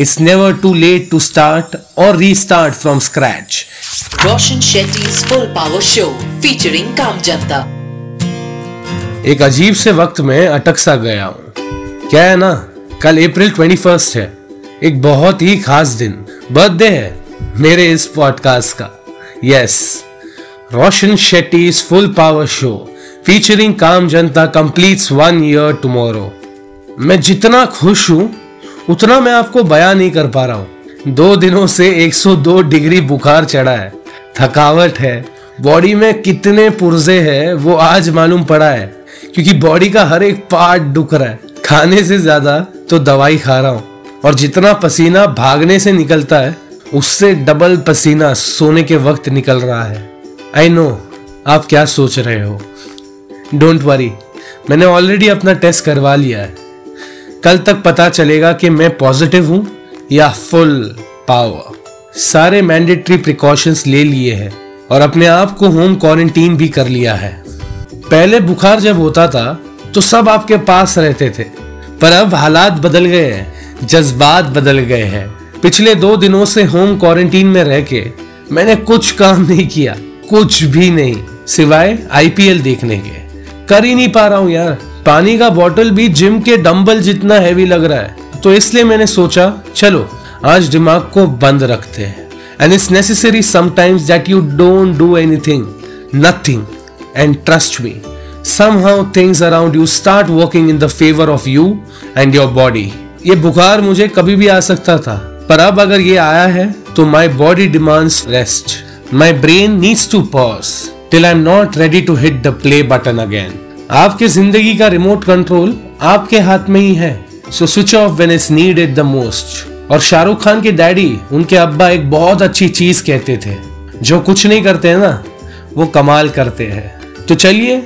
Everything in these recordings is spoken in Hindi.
It's never too late to start or restart from scratch. Roshan Shetty's Full Power Show featuring Kam Janta. एक अजीब से वक्त में अटक सा गया हूँ। क्या है ना? कल अप्रैल 21 है। एक बहुत ही खास दिन। बर्थडे है मेरे इस पॉडकास्ट का। Yes Roshan Shetty full power show featuring Kam Janta completes one year tomorrow मैं जितना खुश हूँ उतना मैं आपको बयान नहीं कर पा रहा हूँ। दो दिनों से 102 डिग्री बुखार चढ़ा है। थकावट है। बॉडी में कितने पुर्जे हैं, वो आज मालूम पड़ा है। क्योंकि बॉडी का हर एक पार्ट दुख रहा है। खाने से ज़्यादा तो दवाई खा रहा हूँ। और जितना पसीना भागने से निकलता है, उससे डबल पसीना सोने के वक्त निकल रहा है। आई नो आप क्या सोच रहे हो? डोंट वरी मैंने ऑलरेडी अपना टेस्ट करवा लिया है। कल तक पता चलेगा कि मैं पॉजिटिव हूँ या फुल पावर सारे मैंडेटरी प्रिकॉशंस ले लिए हैं और अपने आप को होम क्वारंटीन भी कर लिया है। पहले बुखार जब होता था तो सब आपके पास रहते थे। पर अब हालात बदल गए हैं, जज्बात बदल गए हैं। पिछले दो दिनों से होम क्वारंटीन में रह के मैंने कुछ काम नहीं किया, कुछ भी नहीं, सिवाय आईपीएल देखने के। कर ही नहीं पा रहा हूँ यार। पानी का बॉटल भी जिम के डंबल जितना हैवी लग रहा है। तो इसलिए मैंने सोचा, चलो, आज दिमाग को बंद रखते हैं। And it's necessary sometimes that you don't do anything nothing and trust me somehow things around you start working in the favor of you and your body. ये बुखार मुझे कभी भी आ सकता था, पर अब अगर ये आया है तो my body demands rest my brain needs to pause till I am not ready to hit the play button again आपके ज़िंदगी का रिमोट कंट्रोल आपके हाथ में ही है। So switch off when is need it the most और शाहरुख खान के डैडी उनके अब्बा एक बहुत अच्छी चीज़ कहते थे। जो कुछ नहीं करते हैं ना वो कमाल करते हैं। तो चलिए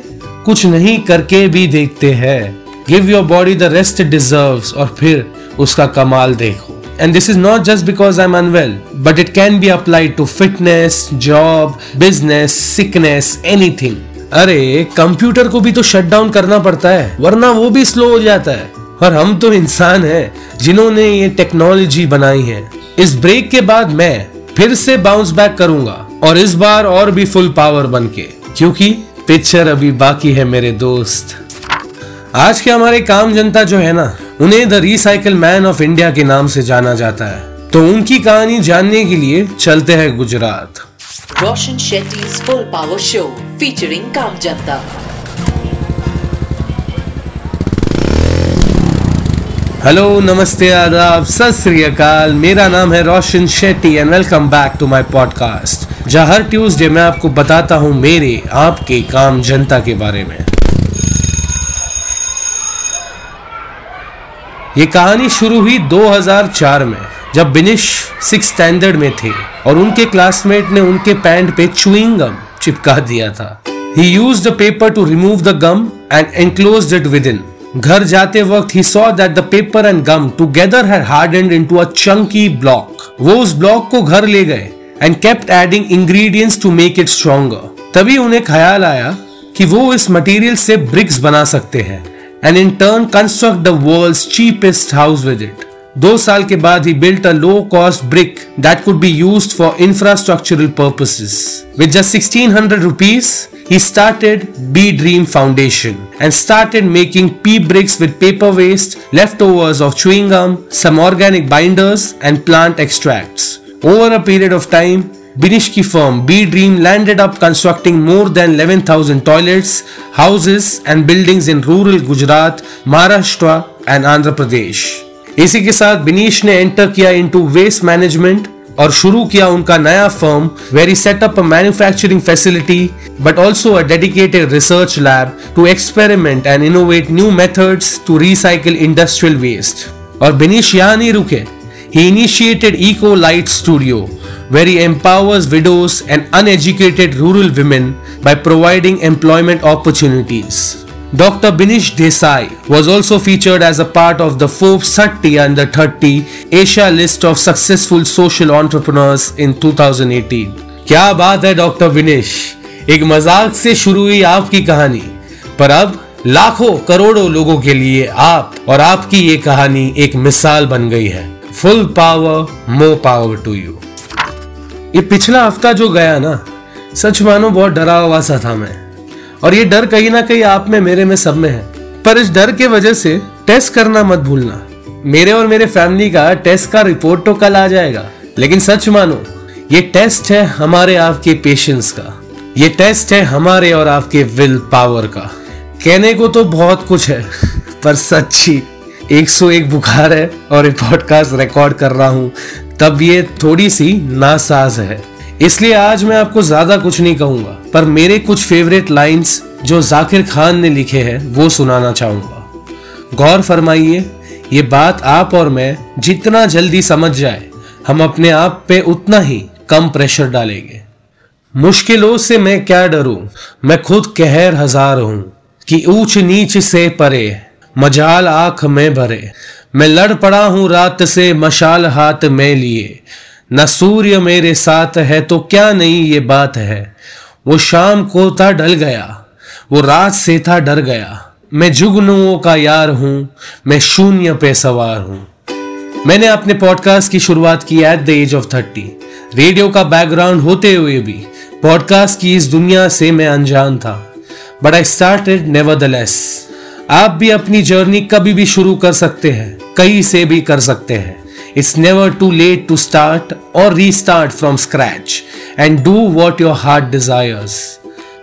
कुछ नहीं करके भी देखते हैं। Give your body the rest deserve और फिर उसका कमाल देखो। And this is not just because I'm unwell, but it can be applied to fitness, job, business, sickness, anything. अरे कंप्यूटर को भी तो शट डाउन करना पड़ता है, वरना वो भी स्लो हो जाता है। और हम तो इंसान हैं, जिन्होंने ये टेक्नोलॉजी बनाई है। इस ब्रेक के बाद मैं फिर से बाउंस बैक करूँगा, और इस बार और भी फुल पावर बन के क्योंकि पिक्चर अभी बाकी है मेरे दोस्त। आज के हमारे काम जनता जो है ना, उन्हें the recycle man of India के नाम से जाना जाता है। तो उनकी कहानी जानने के लिए चलते हैं Gujarat. Roshan Shetty's full power Show featuring Kam Janta. Hello नमस्ते आदाब सत मेरा नाम है Roshan Shetty and welcome back to my podcast जहाँ हर ट्यूसडे मैं आपको बताता हूँ मेरे आपके काम जनता के बारे में ये कहानी शुरू हुई 2004 में जब बिनिश सिक्स स्टैंडर्ड में थे और उनके क्लासमेट ने उनके पैंट पे चुइंग गम चिपका दिया था। He use the paper to remove the gum and enclose it within घर जाते वक्त he saw that the paper and gum together had hardened into a chunky block वो उस ब्लॉक को घर ले गए and kept adding ingredients to make it stronger तभी उन्हें ख्याल आया कि वो इस मटेरियल से ब्रिक्स बना सकते हैं and in turn construct the world's cheapest house with it दो साल के बाद ही built a low cost brick that could be used for infrastructural purposes with just 1600 rupees he started B Dream Foundation and started making pea bricks with paper waste, leftovers of chewing gum, some organic binders, and plant extracts. Over a period of time, Binish ki firm B Dream landed up constructing more than 11,000 toilets, houses, and buildings in rural Gujarat, Maharashtra, and Andhra Pradesh. इसी के साथ बिनीश ने एंटर किया इनटू वेस्ट मैनेजमेंट और शुरू किया उनका नया firm where set up a manufacturing facility but also a dedicated research lab to experiment and innovate new methods to recycle industrial waste और बिनीश यहाँ नहीं रुके He initiated Eco Light Studio, where he empowers widows and uneducated rural women by providing employment opportunities. Dr. Binish Desai was also featured as a part of the Forbes 30 under 30 Asia list of successful social entrepreneurs in 2018. क्या बात है डॉक्टर विनेश एक मज़ाक से शुरू हुई आपकी कहानी, पर अब लाखों करोड़ों लोगों के लिए आप और आपकी ये कहानी एक मिसाल बन गई है full power more power to you ये पिछला हफ़्ता जो गया ना, सच मानो बहुत डरा हुआ सा था मैं और ये डर कहीं ना कहीं आप में, मेरे में, सब में है। पर इस डर के वजह से टेस्ट करना मत भूलना। मेरे और मेरे फैमिली का टेस्ट का रिपोर्ट तो कल आ जाएगा। लेकिन सच मानो, ये टेस्ट है हमारे आपके पेशेंस का। ये टेस्ट है हमारे और आपके विल पावर का। कहने को तो बहुत कुछ है, पर सच्ची 101 बुखार है और पॉडकास्ट रिकॉर्ड कर रहा हूँ, तब ये थोड़ी सी नासाज है। इसलिए आज मैं आपको ज़्यादा कुछ नहीं कहूँगा। पर मेरे कुछ फेवरेट लाइंस जो जाकिर खान ने लिखे हैं, वो सुनाना चाहूँगा। गौर फरमाइए, ये बात आप और मैं जितना जल्दी समझ जाए, हम अपने आप पे उतना ही कम प्रेशर डालेंगे। मुश्किलों से मैं क्या डरूं? मैं खुद कहर हज़ार हूँ कि ऊंच नीच से परे, मजाल आँख में भरे। मैं लड़ पड़ा हूँ रात से मशाल हाथ में लिए। न सूर्य मेरे साथ है तो क्या नहीं ये बात है? वो शाम को था डल गया, वो रात से था डर गया। मैं जुगनुओं का यार हूँ, मैं शून्य पे सवार हूँ। मैंने अपने पॉडकास्ट की शुरुआत की at the age of thirty radio का बैकग्राउंड होते हुए भी पॉडकास्ट की इस दुनिया से मैं अनजान था। बट आई स्टार्टेड नेवर आप भी अपनी जर्नी कभी भी शुरू कर सकते हैं, कहीं से भी कर सकते हैं। It's never too late to start और restart from scratch and do what your heart desires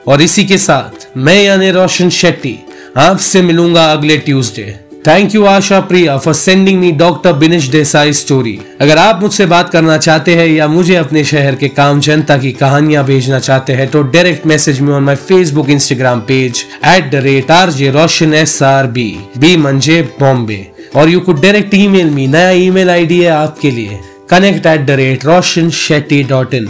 और इसी के साथ मैं यानी रोशन शेट्टी आपसे मिलूँगा अगले Tuesday thank you Asha, Priya for sending me doctor Binish Desai story अगर आप मुझसे बात करना चाहते हैं या मुझे अपने शहर के काम जनता की कहानियाँ भेजना चाहते हैं तो direct message me on my Facebook Instagram page at the rate R J Roshan S R B B मंजे बॉम्बे और you could direct email me नया ई मेल आई डी है आपके लिए. Connect at the rate Roshan Shetty dot in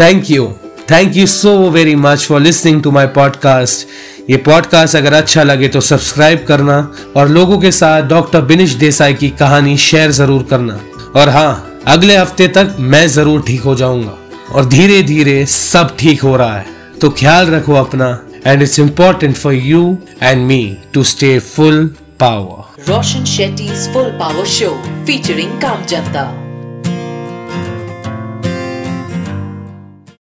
thank you thank you so very much for listening to my podcast ये पॉडकास्ट अगर अच्छा लगे तो सब्सक्राइब करना और लोगों के साथ डॉक्टर बिनिश देसाई की कहानी शेयर ज़रूर करना. और हाँ अगले हफ़्ते तक मैं ज़रूर ठीक हो जाऊँगा और धीरे धीरे सब ठीक हो रहा है. तो ख्याल रखो अपना and it's important for you and me to stay full power. Roshan Shetty's Full Power Show featuring Kamjanta.